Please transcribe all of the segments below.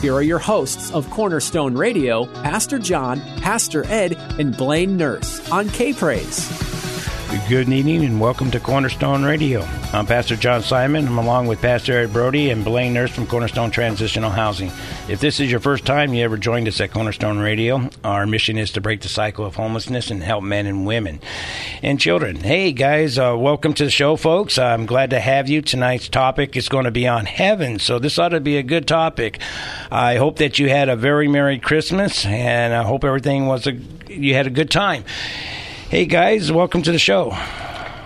here are your hosts of Cornerstone Radio, Pastor John, Pastor Ed, and Blaine Nurse on K Praise. Good evening and welcome to Cornerstone Radio. I'm Pastor John Simon. I'm along with Pastor Ed Brody and Blaine Nurse from Cornerstone Transitional Housing. If this is your first time you ever joined us at Cornerstone Radio, our mission is to break the cycle of homelessness and help men and women and children. Hey guys, uh, welcome to the show, folks. I'm glad to have you. Tonight's topic is going to be on heaven, so this ought to be a good topic. I hope that you had a very merry Christmas, and I hope everything was a you had a good time. Hey guys, welcome to the show.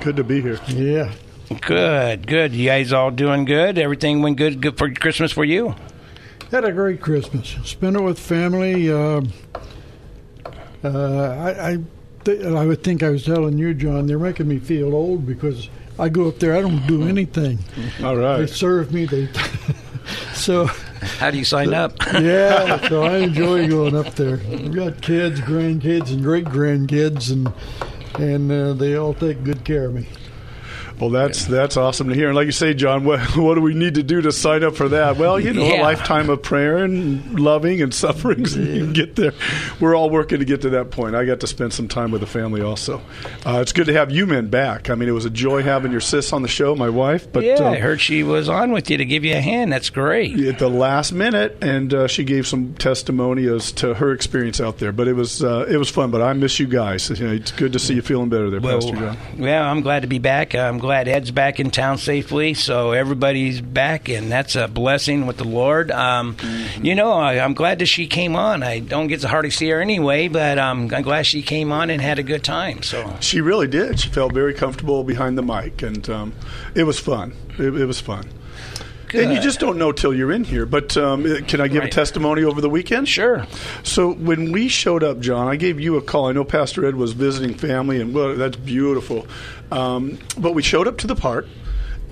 Good to be here. Yeah. Good, good. You guys all doing good? Everything went good, good for Christmas for you? Had a great Christmas. Spent it with family. Uh, uh, I, I, th- I would think I was telling you, John, they're making me feel old because I go up there, I don't do anything. All right. They serve me. They so How do you sign up? yeah. So I enjoy going up there. We've got kids, grandkids, and great grandkids, and and uh, they all take good care of me. Well, that's that's awesome to hear. And like you say, John, what, what do we need to do to sign up for that? Well, you know, Yeah. a lifetime of prayer and loving and sufferings, and you can get there. We're all working to get to that point. I got to spend some time with the family also. Uh, it's good to have you men back. I mean, it was a joy having your sis on the show, my wife. But yeah, uh, I heard she was on with you to give you a hand. That's great. at the last minute, and uh, she gave some testimony as to her experience out there. But it was uh, it was fun. But I miss you guys. You know, it's good to see you feeling better there, Well, Pastor John. yeah, I'm glad to be back. I'm glad Ed's back in town safely, so everybody's back, and that's a blessing with the Lord. Um, You know, I, I'm glad that she came on. I don't get to hardly see her anyway, but um, I'm glad she came on and had a good time. So She really did. She felt very comfortable behind the mic, and um, it was fun. It, it was fun. And you just don't know till you're in here. But um, can I give Right. a testimony over the weekend? Sure. So when we showed up, John, I gave you a call. I know Pastor Ed was visiting family, and well, that's beautiful. Um, but we showed up to the park,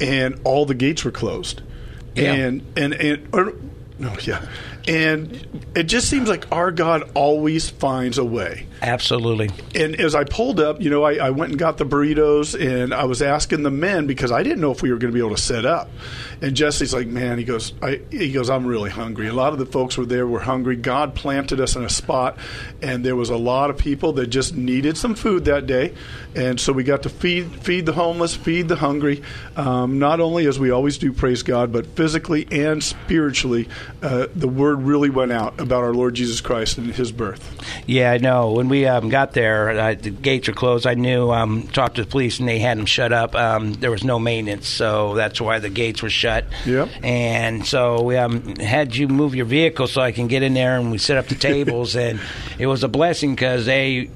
and all the gates were closed. Yeah. And and and or, no, yeah. And it just seems like our God always finds a way absolutely. and as I pulled up, you know, I, I went and got the burritos, and I was asking the men because I didn't know if we were going to be able to set up. And Jesse's like, "Man," he goes, I, "He goes, I'm really hungry." A lot of the folks were there were hungry. God planted us in a spot, and there was a lot of people that just needed some food that day, and so we got to feed feed the homeless, feed the hungry. Um, not only as we always do, praise God, but physically and spiritually, uh, the word really went out about our Lord Jesus Christ and His birth. Yeah, I know. When we um, got there, uh, the gates were closed. I knew. Um, talked to the police, and they had them shut up. Um, there was no maintenance, so that's why the gates were shut. Yep. And so we um, had you move your vehicle so I can get in there, and we set up the tables, and it was a blessing because they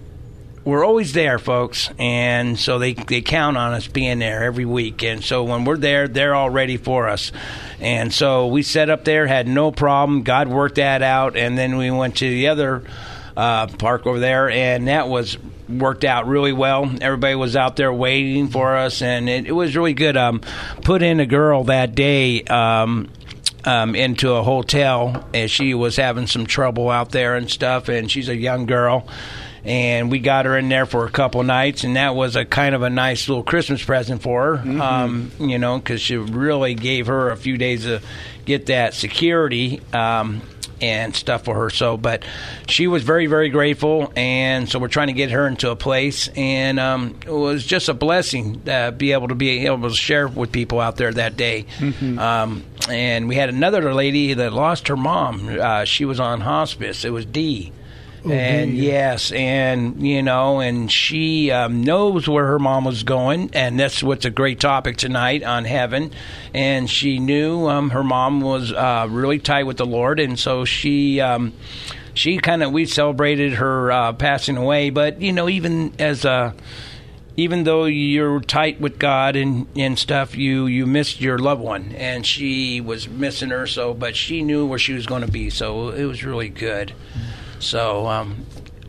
we're always there, folks, and so they they count on us being there every week. And so when we're there, they're all ready for us. And so we set up there, had no problem. God worked that out, and then we went to the other uh, park over there, and that was worked out really well. Everybody was out there waiting for us, and it, it was really good. Um, put in a girl that day. Um, um, into a hotel, and she was having some trouble out there and stuff. And she's a young girl, and we got her in there for a couple nights, and that was a kind of a nice little Christmas present for her. Um, you know, because she really gave her a few days to get that security. Um, and stuff for her. So, but she was very, very grateful, and so we're trying to get her into a place, and um, it was just a blessing to be able to be able to share with people out there that day. Mm-hmm. Um, and we had another lady that lost her mom. Uh, she was on hospice. It was Dee. And Dee. yes, and you know, and she um, knows where her mom was going, and that's what's a great topic tonight on heaven. And she knew um, her mom was uh, really tight with the Lord, and so she. Um, she kind of we celebrated her uh, passing away, but you know, even as a even though you're tight with God and, and stuff, you you missed your loved one, and she was missing her. So, but she knew where she was going to be, so it was really good. So, um,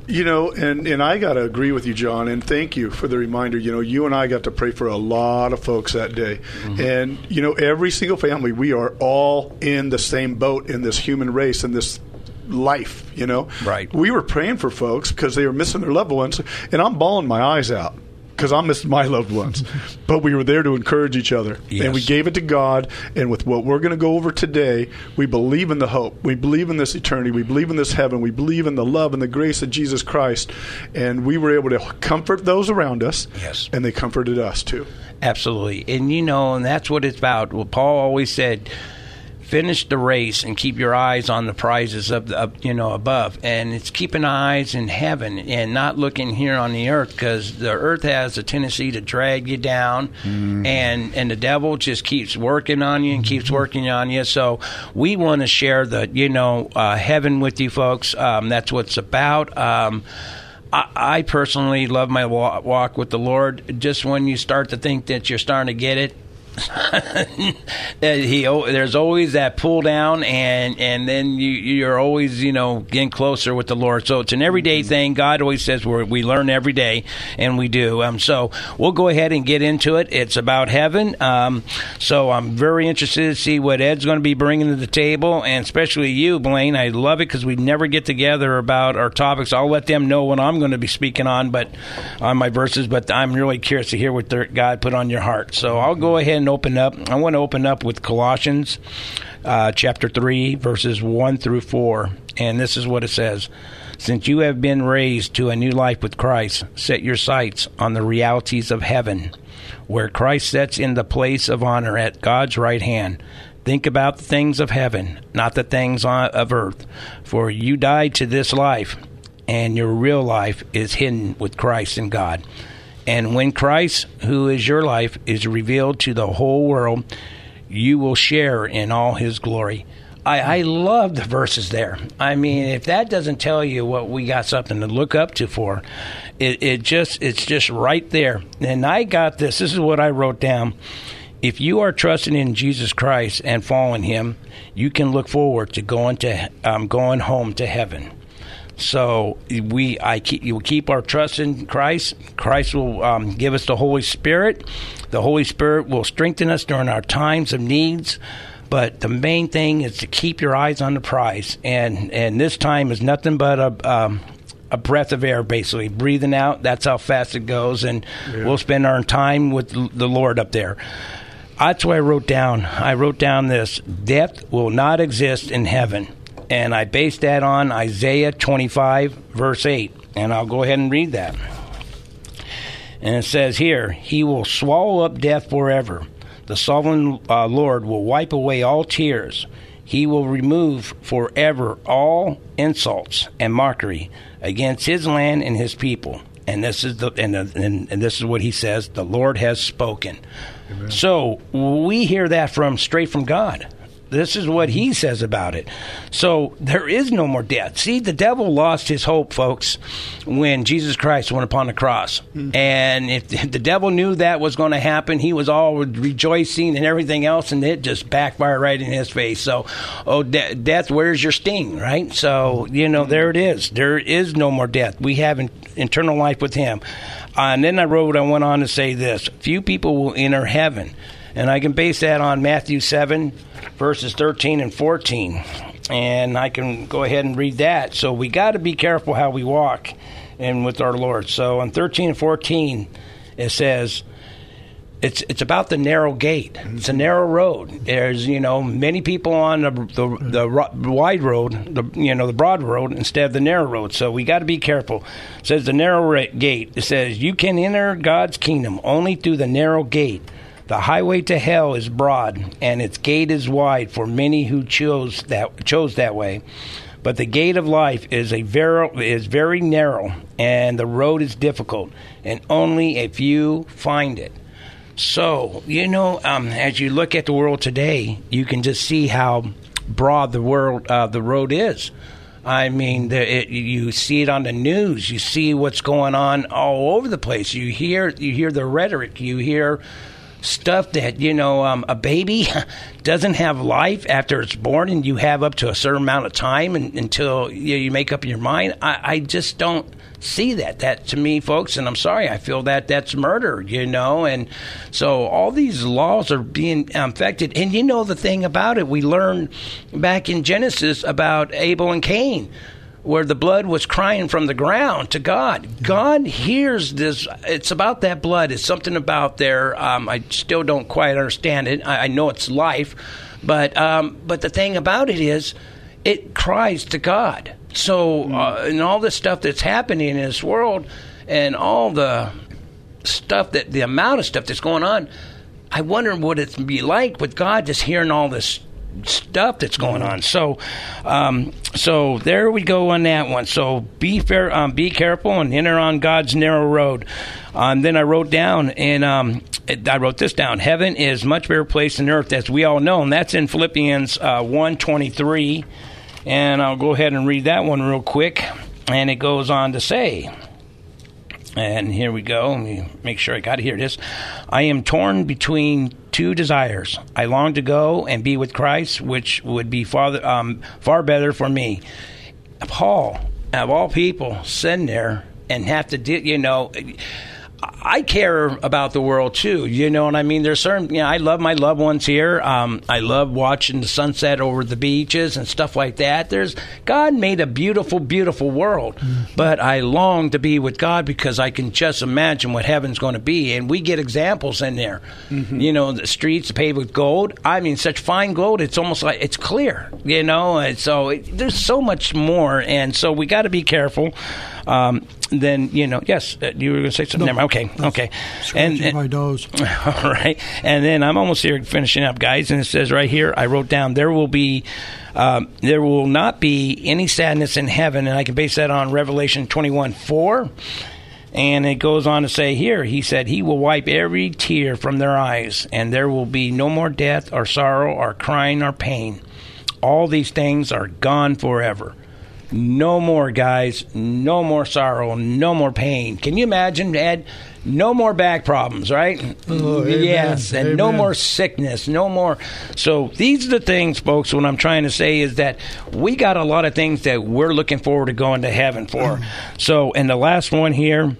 You know, and, and I got to agree with you, John, and thank you for the reminder. You know, you and I got to pray for a lot of folks that day. And, you know, every single family, we are all in the same boat in this human race, in this life, you know? Right. We were praying for folks because they were missing their loved ones, and I'm bawling my eyes out. Because I missed my loved ones, but we were there to encourage each other, and we gave it to God. And with what we're going to go over today, we believe in the hope. We believe in this eternity. We believe in this heaven. We believe in the love and the grace of Jesus Christ. And we were able to comfort those around us. Yes. And they comforted us too. Absolutely. And you know, and that's what it's about. Well, Paul always said, finish the race and keep your eyes on the prizes of the, up, you know, above. And it's keeping eyes in heaven and not looking here on the earth because the earth has a tendency to drag you down and, and the devil just keeps working on you and keeps working on you. So we want to share the, you know, uh, heaven with you folks. Um, that's what it's about. Um, I, I personally love my wa- walk with the Lord. Just when you start to think that you're starting to get it, he there's always that pull down and and then you you're always you know getting closer with the Lord. So it's an everyday thing. God always says we we learn every day, and we do. Um, so we'll go ahead and get into it. It's about heaven. Um, so I'm very interested to see what Ed's going to be bringing to the table, and especially you, Blaine. I love it because we never get together about our topics. I'll let them know what I'm going to be speaking on, but on my verses. But I'm really curious to hear what their, God put on your heart. So I'll go ahead and open up. I want to open up with Colossians uh, chapter 3, verses 1 through 4. And this is what it says Since you have been raised to a new life with Christ, set your sights on the realities of heaven, where Christ sits in the place of honor at God's right hand. Think about the things of heaven, not the things on, of earth. For you died to this life, and your real life is hidden with Christ in God. And when Christ, who is your life, is revealed to the whole world, you will share in all his glory. I, I love the verses there. I mean, if that doesn't tell you what we got something to look up to for, it, it just it's just right there. And I got this. This is what I wrote down. If you are trusting in Jesus Christ and following Him, you can look forward to going to um, going home to heaven. So we, I keep, you will keep our trust in Christ. Christ will um, give us the Holy Spirit. The Holy Spirit will strengthen us during our times of needs. But the main thing is to keep your eyes on the prize, and and this time is nothing but a. Um, a breath of air, basically breathing out. That's how fast it goes, and we'll spend our time with the Lord up there. That's what I wrote down. I wrote down this: death will not exist in heaven and I based that on Isaiah 25, verse 8. And I'll go ahead and read that. And it says here, He will swallow up death forever. The sovereign uh, Lord will wipe away all tears. He will remove forever all insults and mockery against His land and His people. And this is the and, and, and this is what He says: the Lord has spoken. So we hear that from straight from God. This is what he says about it. So there is no more death. See, the devil lost his hope, folks, when Jesus Christ went upon the cross. And if the devil knew that was going to happen, he was all rejoicing and everything else, and it just backfired right in his face. So, oh, de- death, where's your sting, right? So, you know, there it is. There is no more death. We have an eternal life with him. Uh, and then I wrote, I went on to say this few people will enter heaven. And I can base that on Matthew 7, verses 13 and 14. And I can go ahead and read that. So we got to be careful how we walk and with our Lord. So on 13 and 14, it says, it's it's about the narrow gate. It's a narrow road. There's you know many people on the the, the wide road, the you know the broad road instead of the narrow road. So we got to be careful. It says the narrow gate. It says you can enter God's kingdom only through the narrow gate. The highway to hell is broad, and its gate is wide for many who chose that chose that way. But the gate of life is a very is very narrow, and the road is difficult, and only a few find it. So, you know, um, as you look at the world today, you can just see how broad the world, uh, the road is. I mean, the, it, you see it on the news. You see what's going on all over the place. You hear, you hear the rhetoric. You hear stuff that you know um, a baby doesn't have life after it's born, and you have up to a certain amount of time and, until you, you make up your mind. I, I just don't see that. That to me, folks, and I'm sorry, I feel that that's murder, you know. And so all these laws are being affected. And you know the thing about it, we learned back in Genesis about Abel and Cain. Where the blood was crying from the ground to God. God hears this. It's about that blood. It's something about there. Um, I still don't quite understand it. I, I know it's life, but um, but the thing about it is, it cries to God. So, uh, and all the stuff that's happening in this world, and all the stuff that the amount of stuff that's going on, I wonder what it'd be like with God just hearing all this stuff that's going on. So, um, so there we go on that one. So be fair, um, be careful, and enter on God's narrow road. Um, then I wrote down, and um, I wrote this down: Heaven is much better place than earth, as we all know, and that's in Philippians uh, one twenty three. And I'll go ahead and read that one real quick. And it goes on to say, and here we go. Let me make sure I got. Here it is. I am torn between two desires. I long to go and be with Christ, which would be far, um, far better for me. Paul, of all people, sitting there and have to, do, you know, I care about the world too. You know what I mean? There's certain, you know, I love my loved ones here. Um, I love watching the sunset over the beaches and stuff like that. There's God made a beautiful, beautiful world, mm-hmm. but I long to be with God because I can just imagine what heaven's going to be. And we get examples in there. Mm-hmm. You know, the streets paved with gold. I mean, such fine gold. It's almost like it's clear. You know, and so it, there's so much more, and so we got to be careful um, then you know, yes, uh, you were going to say something. No, okay, okay. And, and my nose. All right, and then I'm almost here finishing up, guys. And it says right here, I wrote down there will be. Um, there will not be any sadness in heaven, and I can base that on Revelation 21 4. And it goes on to say here, he said, He will wipe every tear from their eyes, and there will be no more death, or sorrow, or crying, or pain. All these things are gone forever. No more, guys. No more sorrow. No more pain. Can you imagine, Ed? No more back problems, right? Oh, yes, amen. and no more sickness. No more. So these are the things, folks. What I'm trying to say is that we got a lot of things that we're looking forward to going to heaven for. So, and the last one here,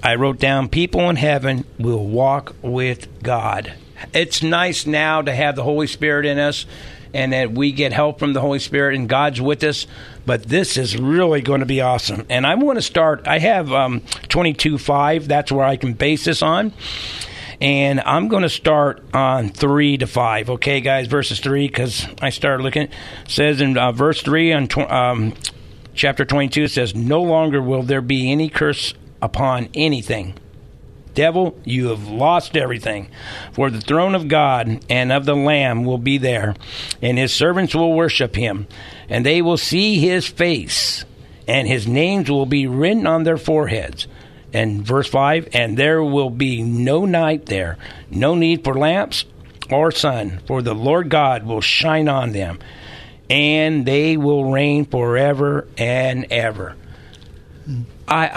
I wrote down: people in heaven will walk with God. It's nice now to have the Holy Spirit in us and that we get help from the Holy Spirit and God's with us. But this is really going to be awesome. And I want to start, I have um, 22.5. That's where I can base this on. And I'm going to start on 3 to 5. Okay, guys, verses 3, because I started looking. It says in uh, verse 3 on tw- um, chapter 22, it says, No longer will there be any curse upon anything Devil, you have lost everything. For the throne of God and of the Lamb will be there, and his servants will worship him, and they will see his face, and his names will be written on their foreheads. And verse 5 And there will be no night there, no need for lamps or sun, for the Lord God will shine on them, and they will reign forever and ever. I,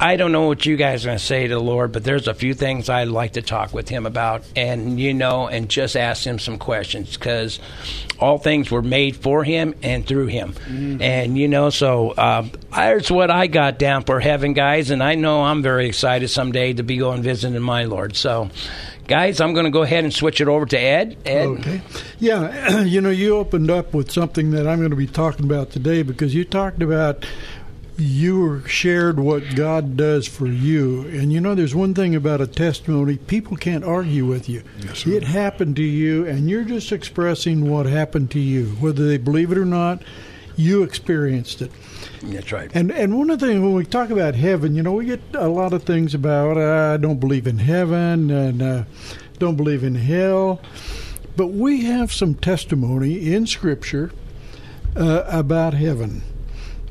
I, I don't know what you guys are going to say to the Lord, but there's a few things I'd like to talk with Him about, and you know, and just ask Him some questions because all things were made for Him and through Him, mm-hmm. and you know, so uh, that's what I got down for heaven, guys, and I know I'm very excited someday to be going visiting my Lord. So, guys, I'm going to go ahead and switch it over to Ed. Ed. Okay. Yeah, you know, you opened up with something that I'm going to be talking about today because you talked about you shared what God does for you. And you know, there's one thing about a testimony people can't argue with you. Yes, it happened to you, and you're just expressing what happened to you. Whether they believe it or not, you experienced it. That's right. And and one of the things when we talk about heaven, you know, we get a lot of things about uh, I don't believe in heaven and uh, don't believe in hell, but we have some testimony in Scripture uh, about heaven.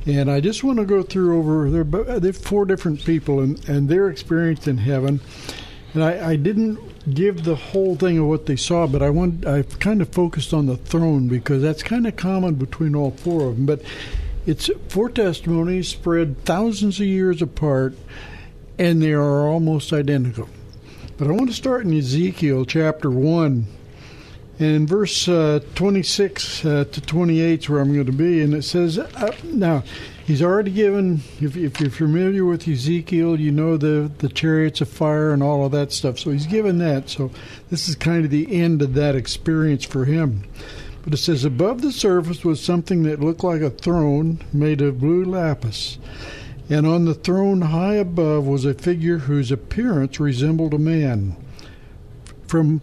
And I just want to go through over there. Uh, there are four different people and, and their experience in heaven. And I, I didn't give the whole thing of what they saw, but I want I kind of focused on the throne because that's kind of common between all four of them. But it's four testimonies spread thousands of years apart, and they are almost identical. But I want to start in Ezekiel chapter one, in verse uh, 26 uh, to 28 is where I'm going to be, and it says, uh, now. He's already given. If, if, you're familiar with Ezekiel, you know the the chariots of fire and all of that stuff. So he's given that. So this is kind of the end of that experience for him. But it says, Above the surface was something that looked like a throne made of blue lapis. And on the throne high above was a figure whose appearance resembled a man. From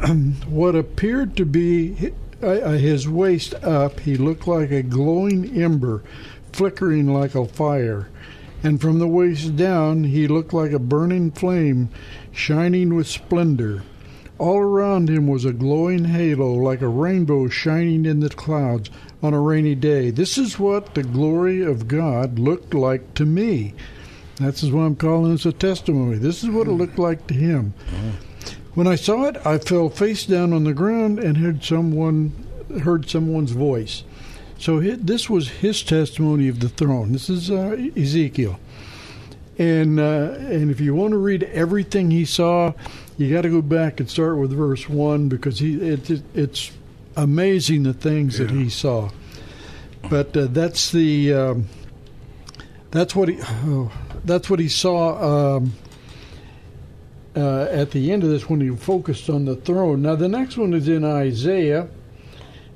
what appeared to be his waist up, he looked like a glowing ember, flickering like a fire. And from the waist down, he looked like a burning flame, shining with splendor. All around him was a glowing halo like a rainbow shining in the clouds on a rainy day. This is what the glory of God looked like to me. That's why I'm calling this a testimony. This is what it looked like to him. Mm. When I saw it, I fell face down on the ground and heard someone heard someone's voice. So this was his testimony of the throne. This is uh, Ezekiel. And uh, and if you want to read everything he saw, you got to go back and start with verse one because he it, it, it's amazing the things yeah. that he saw. But uh, that's the um, that's what he oh, that's what he saw um, uh, at the end of this when he focused on the throne. Now the next one is in Isaiah,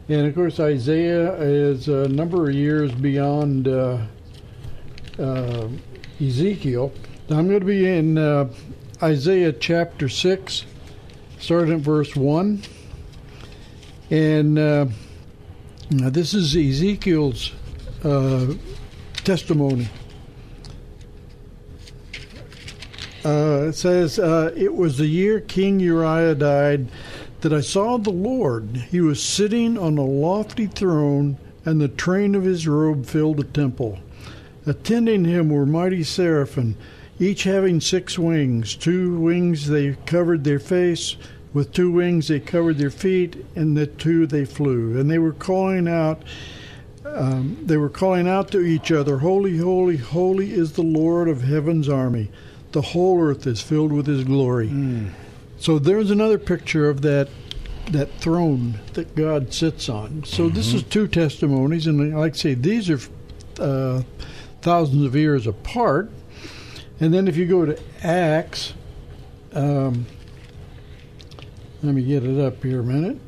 and of course Isaiah is a number of years beyond uh, uh Ezekiel. Now I'm going to be in uh, Isaiah chapter 6, starting at verse 1. And uh, this is Ezekiel's uh, testimony. Uh, it says, uh, It was the year King Uzziah died that I saw the Lord. He was sitting on a lofty throne, and the train of his robe filled the temple. Attending him were mighty seraphim each having six wings. Two wings they covered their face, with two wings they covered their feet, and the two they flew. And they were calling out. Um, they were calling out to each other, Holy, holy, holy is the Lord of heaven's army. The whole earth is filled with his glory. Mm. So there's another picture of that that throne that God sits on. So mm-hmm. this is two testimonies, and like I say, these are uh, thousands of years apart. And then if you go to Acts, um, let me get it up here a minute.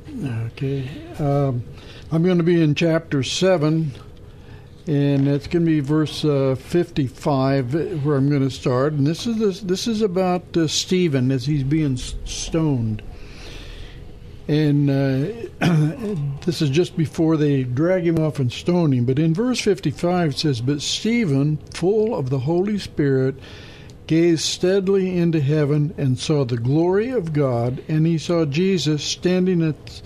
Okay. Um, I'm going to be in chapter 7, and it's going to be verse uh, 55 where I'm going to start. And this is this, this is about uh, Stephen as he's being stoned. And uh, this is just before they drag him off and stone him. But in verse 55 it says, But Stephen, full of the Holy Spirit, gazed steadily into heaven and saw the glory of God, and he saw Jesus standing at,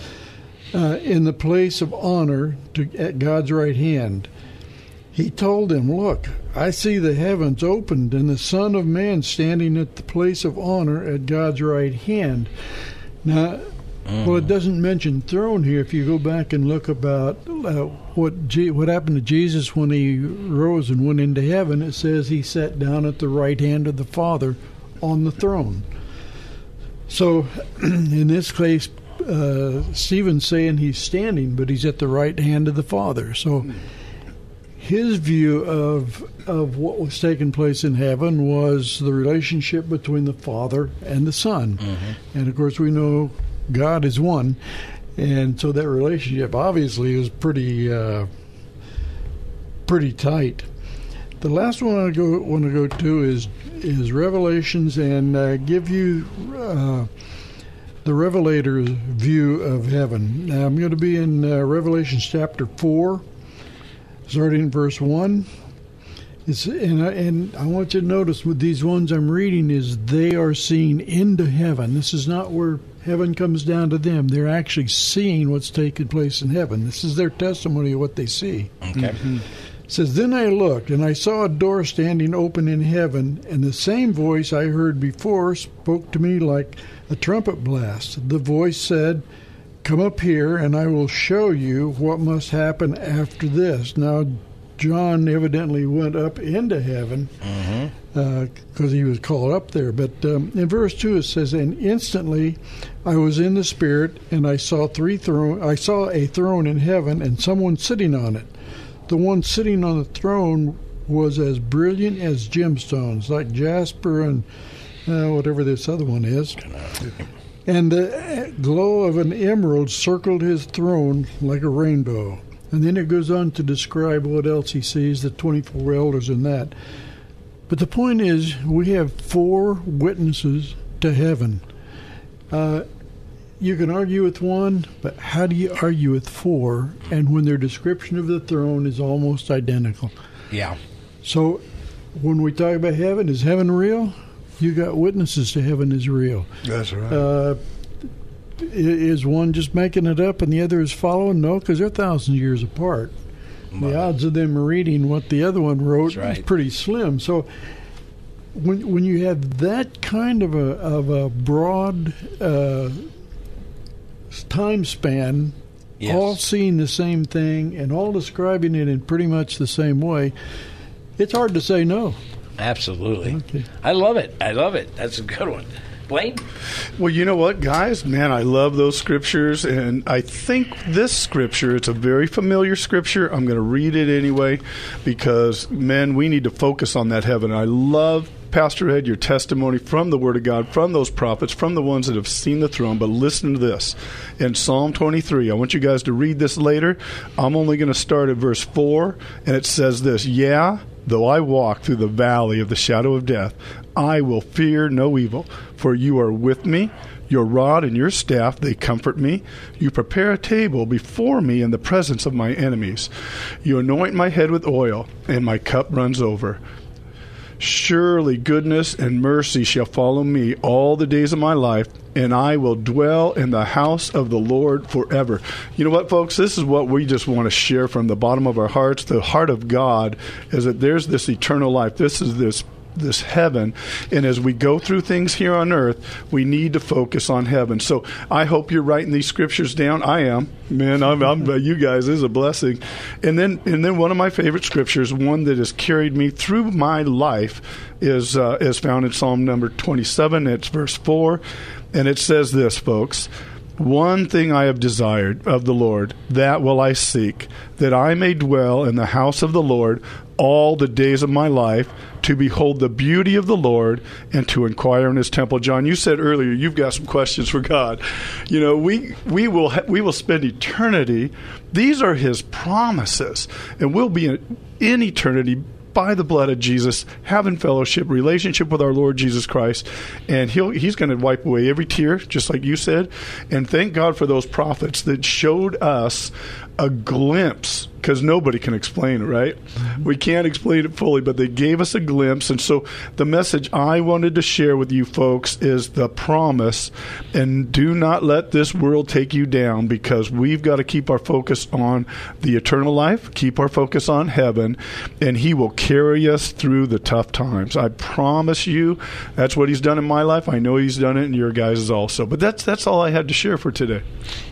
uh, in the place of honor to, at God's right hand. He told him, Look, I see the heavens opened and the Son of Man standing at the place of honor at God's right hand. Now, Mm. Well, it doesn't mention throne here. If you go back and look about uh, what G- what happened to Jesus when he rose and went into heaven, it says he sat down at the right hand of the Father on the throne. So, in this case, uh, Stephen's saying he's standing, but he's at the right hand of the Father. So, his view of of what was taking place in heaven was the relationship between the Father and the Son, mm-hmm. and of course we know God is one, and so that relationship obviously is pretty uh, pretty tight. the last one I go want to go to is is Revelations and uh, give you uh, the Revelator's view of heaven. Now, I'm going to be in uh, Revelations chapter four, starting in verse one. It's, and, I, and I want you to notice with these ones I'm reading is they are seeing into heaven. This is not where heaven comes down to them. They're actually seeing what's taking place in heaven. This is their testimony of what they see. Okay. Mm-hmm. It says, Then I looked, and I saw a door standing open in heaven, and the same voice I heard before spoke to me like a trumpet blast. The voice said, Come up here, and I will show you what must happen after this. Now, John evidently went up into heaven because he was called up there. But um, in verse two it says, "And instantly I was in the spirit, and I saw three throne. I saw a throne in heaven, and someone sitting on it. The one sitting on the throne was as brilliant as gemstones, like jasper and uh, whatever this other one is." And the glow of an emerald circled his throne like a rainbow. And then it goes on to describe what else he sees, the 24 elders and that. But the point is, we have four witnesses to heaven. Uh, you can argue with one, but how do you argue with four? And when their description of the throne is almost identical. Yeah. So when we talk about heaven, is heaven real? You got witnesses to heaven is real. That's right. Uh, is one just making it up and the other is following? No, because they're thousands of years apart. The odds of them reading what the other one wrote right. is pretty slim. So when when you have that kind of a of a broad uh, time span, Yes. all seeing the same thing and all describing it in pretty much the same way, it's hard to say no. Absolutely. Okay. I love it. I love it. That's a good one. Blaine? Well, you know what, guys? Man, I love those scriptures, and I think this scripture, it's a very familiar scripture. I'm going to read it anyway because, man, we need to focus on that heaven. I love, Pastor Ed, your testimony from the Word of God, from those prophets, from the ones that have seen the throne. But listen to this in Psalm 23. I want you guys to read this later. I'm only going to start at verse 4, and it says this Yeah, though I walk through the valley of the shadow of death, I will fear no evil, for you are with me. Your rod and your staff, they comfort me. You prepare a table before me in the presence of my enemies. You anoint my head with oil, and my cup runs over. Surely goodness and mercy shall follow me all the days of my life, and I will dwell in the house of the Lord forever. You know what, folks? This is what we just want to share from the bottom of our hearts. The heart of God is that there's this eternal life. This is this this heaven. And as we go through things here on earth we need to focus on heaven. So i hope you're writing these scriptures down. I am. Man i'm, I'm you guys is a blessing. And then and then one of my favorite scriptures one that has carried me through my life is uh, is found in psalm number 27 it's verse 4 and it says this folks one thing I have desired of the Lord, that will I seek, that I may dwell in the house of the Lord all the days of my life, to behold the beauty of the Lord and to inquire in His temple. John, you said earlier you've got some questions for God. You know, we we will ha- we will spend eternity. These are His promises, and we'll be in, in eternity by the blood of Jesus, having fellowship, relationship with our Lord Jesus Christ, and he'll he's going to wipe away every tear, just like you said. And thank God for those prophets that showed us a glimpse because nobody can explain it, right? Mm-hmm. We can't explain it fully, but they gave us a glimpse. And so the message I wanted to share with you folks is the promise and do not let this world take you down because we've got to keep our focus on the eternal life, keep our focus on heaven, and He will carry us through the tough times. I promise you, that's what He's done in my life. I know He's done it in your guys' also. But that's that's all I had to share for today.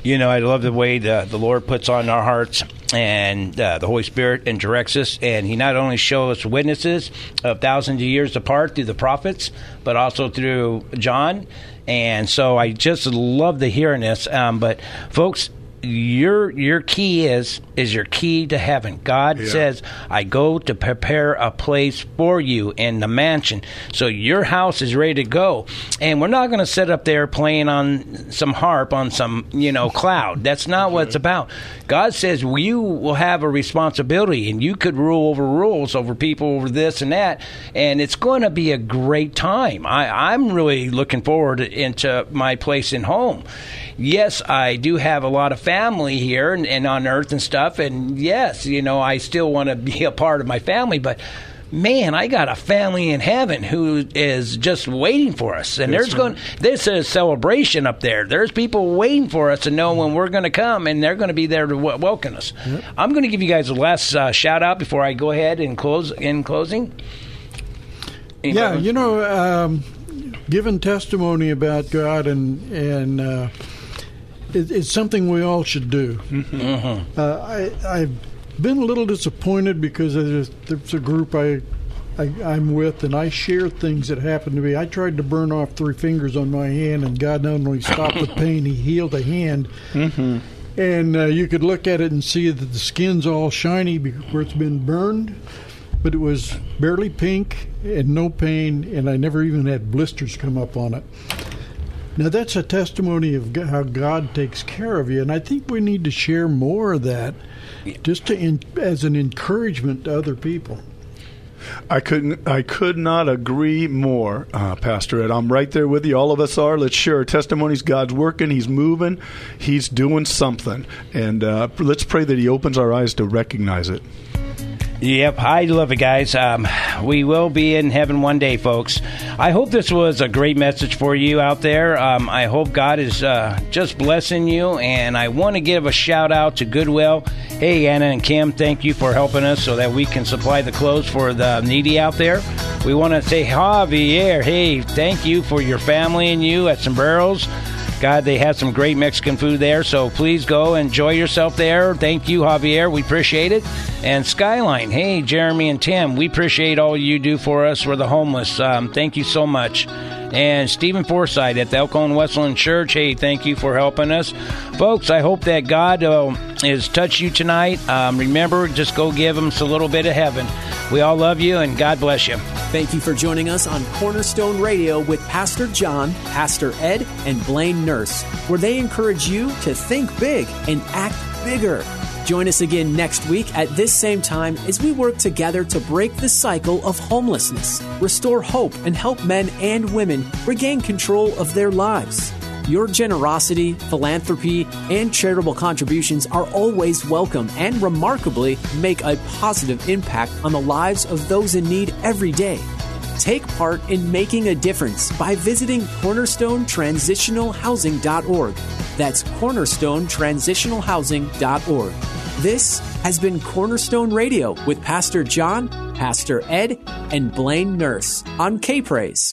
You know, I love the way the, the Lord puts on our hearts and uh, the Holy Spirit and directs us. And He not only shows us witnesses of thousands of years apart through the prophets, but also through John. And so I just love the hearing this. Um, but folks, your your key is is your key to heaven. God Yeah. says, "I go to prepare a place for you in the mansion." So your house is ready to go, and we're not going to sit up there playing on some harp on some you know cloud. That's not what it's about. God says you will have a responsibility, and you could rule over rules over people over this and that, and it's going to be a great time. I, I'm really looking forward into my place and home yes, I do have a lot of family here and, and on Earth and stuff, and yes, you know, I still want to be a part of my family, but. Man, I got a family in heaven who is just waiting for us, and there's going. This is a celebration up there. There's people waiting for us to know when we're going to come, and they're going to be there to w- welcome us. I'm going to give you guys a last uh, shout out before I go ahead and close. In closing, Yeah, you know, um, giving testimony about God and and uh, it, it's something we all should do. Uh, I I've been a little disappointed because there's, there's a group I, I I'm with and I share things that happen to me. I tried to burn off three fingers on my hand and God not only stopped the pain, He healed the hand. And uh, you could look at it and see that the skin's all shiny where it's been burned, but it was barely pink and no pain, and I never even had blisters come up on it. Now that's a testimony of how God takes care of you, and I think we need to share more of that, just to in, as an encouragement to other people. I couldn't. I could not agree more, uh, Pastor Ed. I'm right there with you. All of us are. Let's share our testimonies. God's working. He's moving. He's doing something, and uh, let's pray that He opens our eyes to recognize it. Yep, I love it, guys. Um, we will be in heaven one day, folks. I hope this was a great message for you out there. Um, I hope God is uh, just blessing you, and I want to give a shout out to Goodwill. Hey, Anna and Kim, thank you for helping us so that we can supply the clothes for the needy out there. We want to say, Javier, hey, thank you for your family and you at Sombreros. God, they have some great Mexican food there, so please go enjoy yourself there. Thank you, Javier. We appreciate it. And Skyline, hey, Jeremy and Tim, we appreciate all you do for us. We're the homeless. Um, thank you so much. And Stephen Forsythe at the Elkhorn Westland Church, hey, thank you for helping us. Folks, I hope that God uh, has touched you tonight. Um, remember, just go give him a little bit of heaven. We all love you, and God bless you. Thank you for joining us on Cornerstone Radio with Pastor John, Pastor Ed, and Blaine Nurse, where they encourage you to think big and act bigger. Join us again next week at this same time as we work together to break the cycle of homelessness, restore hope, and help men and women regain control of their lives. Your generosity, philanthropy, and charitable contributions are always welcome and remarkably make a positive impact on the lives of those in need every day. Take part in making a difference by visiting cornerstonetransitionalhousing.org. That's cornerstonetransitionalhousing.org. This has been Cornerstone Radio with Pastor John, Pastor Ed, and Blaine Nurse on K Praise.